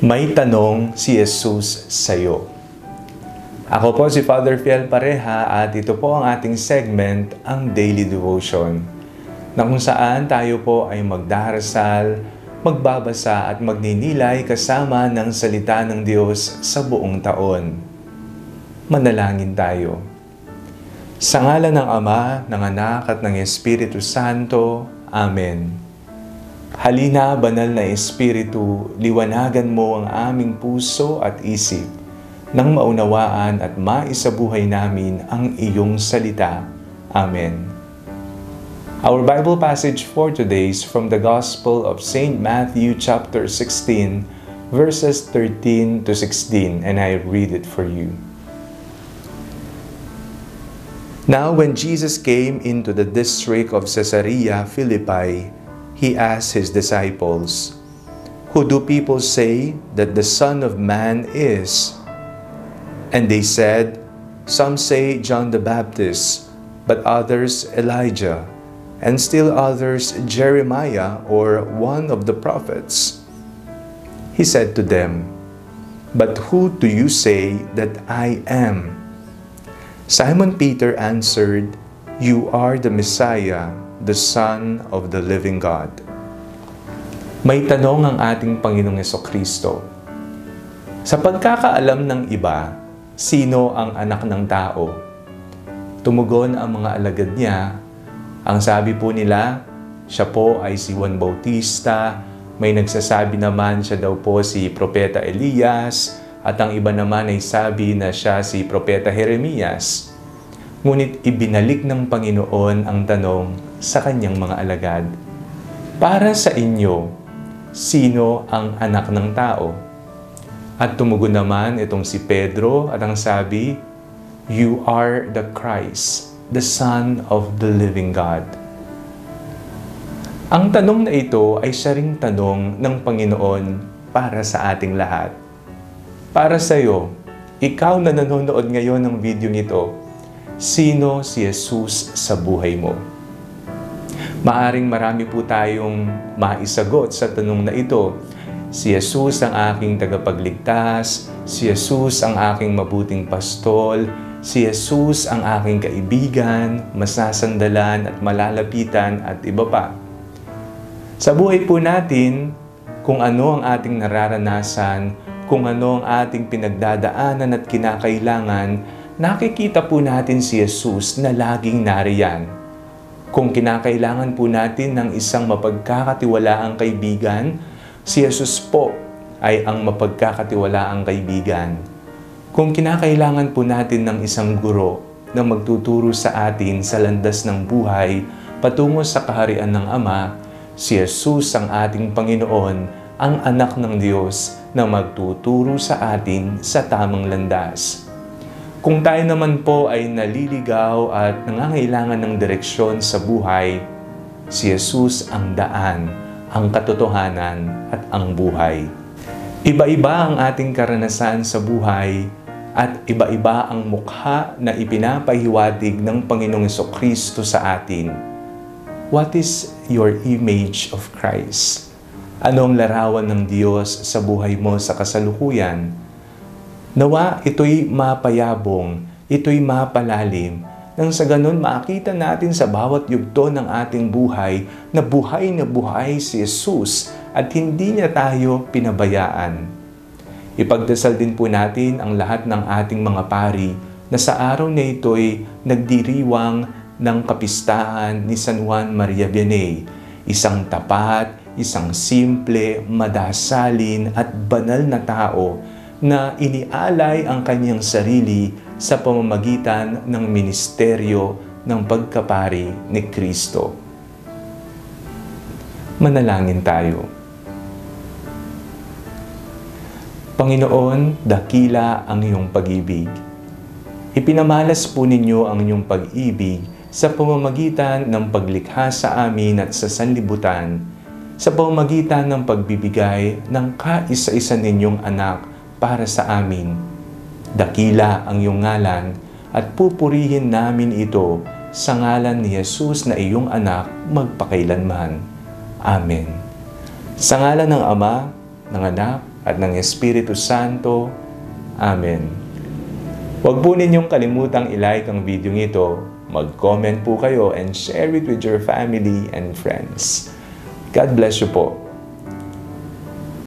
May tanong si Jesus sa iyo. Ako po si Father Fiel Pareha at ito po ang ating segment, ang Daily Devotion, na kung saan tayo po ay magdarasal, magbabasa at magninilay kasama ng salita ng Diyos sa buong taon. Manalangin tayo. Sa ngalan ng Ama, ng Anak at ng Espiritu Santo. Amen. Halina, banal na Espiritu, liwanagan mo ang aming puso at isip nang maunawaan at maisabuhay namin ang iyong salita. Amen. Our Bible passage for today is from the Gospel of St. Matthew chapter 16, verses 13 to 16, and I read it for you. Now when Jesus came into the district of Caesarea Philippi, he asked his disciples, Who do people say that the Son of Man is? And they said, Some say John the Baptist, but others Elijah, and still others Jeremiah or one of the prophets. He said to them, But who do you say that I am? Simon Peter answered, You are the Messiah, the Son of the living God. May tanong ang ating Panginoong Kristo. Sa pagkakaalam ng iba, sino ang anak ng tao? Tumugon ang mga alagad niya. Ang sabi po nila, siya po ay si Juan Bautista, may nagsasabi naman siya daw po si Propeta Elias, at ang iba naman ay sabi na siya si Propeta Jeremias. Ngunit ibinalik ng Panginoon ang tanong sa kanyang mga alagad. Para sa inyo, sino ang anak ng tao? At tumugon naman itong si Pedro at ang sabi, You are the Christ, the Son of the living God. Ang tanong na ito ay siya ring tanong ng Panginoon para sa ating lahat. Para sa iyo, ikaw na nanonood ngayon ng video nito, sino si Jesus sa buhay mo? Maaring marami po tayong maisagot sa tanong na ito. Si Jesus ang aking tagapagligtas, si Jesus ang aking mabuting pastol, si Jesus ang aking kaibigan, masasandalan at malalapitan at iba pa. Sa buhay po natin, kung ano ang ating nararanasan, kung ano ang ating pinagdadaanan at kinakailangan, nakikita po natin si Jesus na laging nariyan kung kinakailangan po natin ng isang mapagkakatiwalaang kaibigan, si Jesus po ay ang mapagkakatiwalaang kaibigan. Kung kinakailangan po natin ng isang guro na magtuturo sa atin sa landas ng buhay patungo sa kaharian ng Ama, si Jesus ang ating Panginoon, ang anak ng Diyos na magtuturo sa atin sa tamang landas. Kung tayo naman po ay naliligaw at nangangailangan ng direksyon sa buhay, si Jesus ang daan, ang katotohanan at ang buhay. Iba-iba ang ating karanasan sa buhay at iba-iba ang mukha na ipinapahiwatig ng Panginoong Kristo sa atin. What is your image of Christ? Anong larawan ng Diyos sa buhay mo sa kasalukuyan? Nawa ito'y mapayabong, ito'y mapalalim, nang sa ganun makita natin sa bawat yugto ng ating buhay na buhay na buhay si Jesus at hindi niya tayo pinabayaan. Ipagdasal din po natin ang lahat ng ating mga pari na sa araw na ito'y nagdiriwang ng kapistahan ni San Juan Maria Vianney, isang tapat, isang simple, madasalin at banal na tao na inialay ang kanyang sarili sa pamamagitan ng ministeryo ng pagkapari ni Kristo. Manalangin tayo. Panginoon, dakila ang iyong pag-ibig. Ipinamalas po ninyo ang inyong pag-ibig sa pamamagitan ng paglikha sa amin at sa sanlibutan, sa pamamagitan ng pagbibigay ng kaisa-isa ninyong anak para sa amin. Dakila ang iyong ngalan at pupurihin namin ito sa ngalan ni Jesus na iyong anak magpakailanman. Amen. Sa ngalan ng Ama, ng Anak, at ng Espiritu Santo. Amen. Huwag po ninyong kalimutang ilike ang video ito, mag-comment po kayo and share it with your family and friends. God bless you po.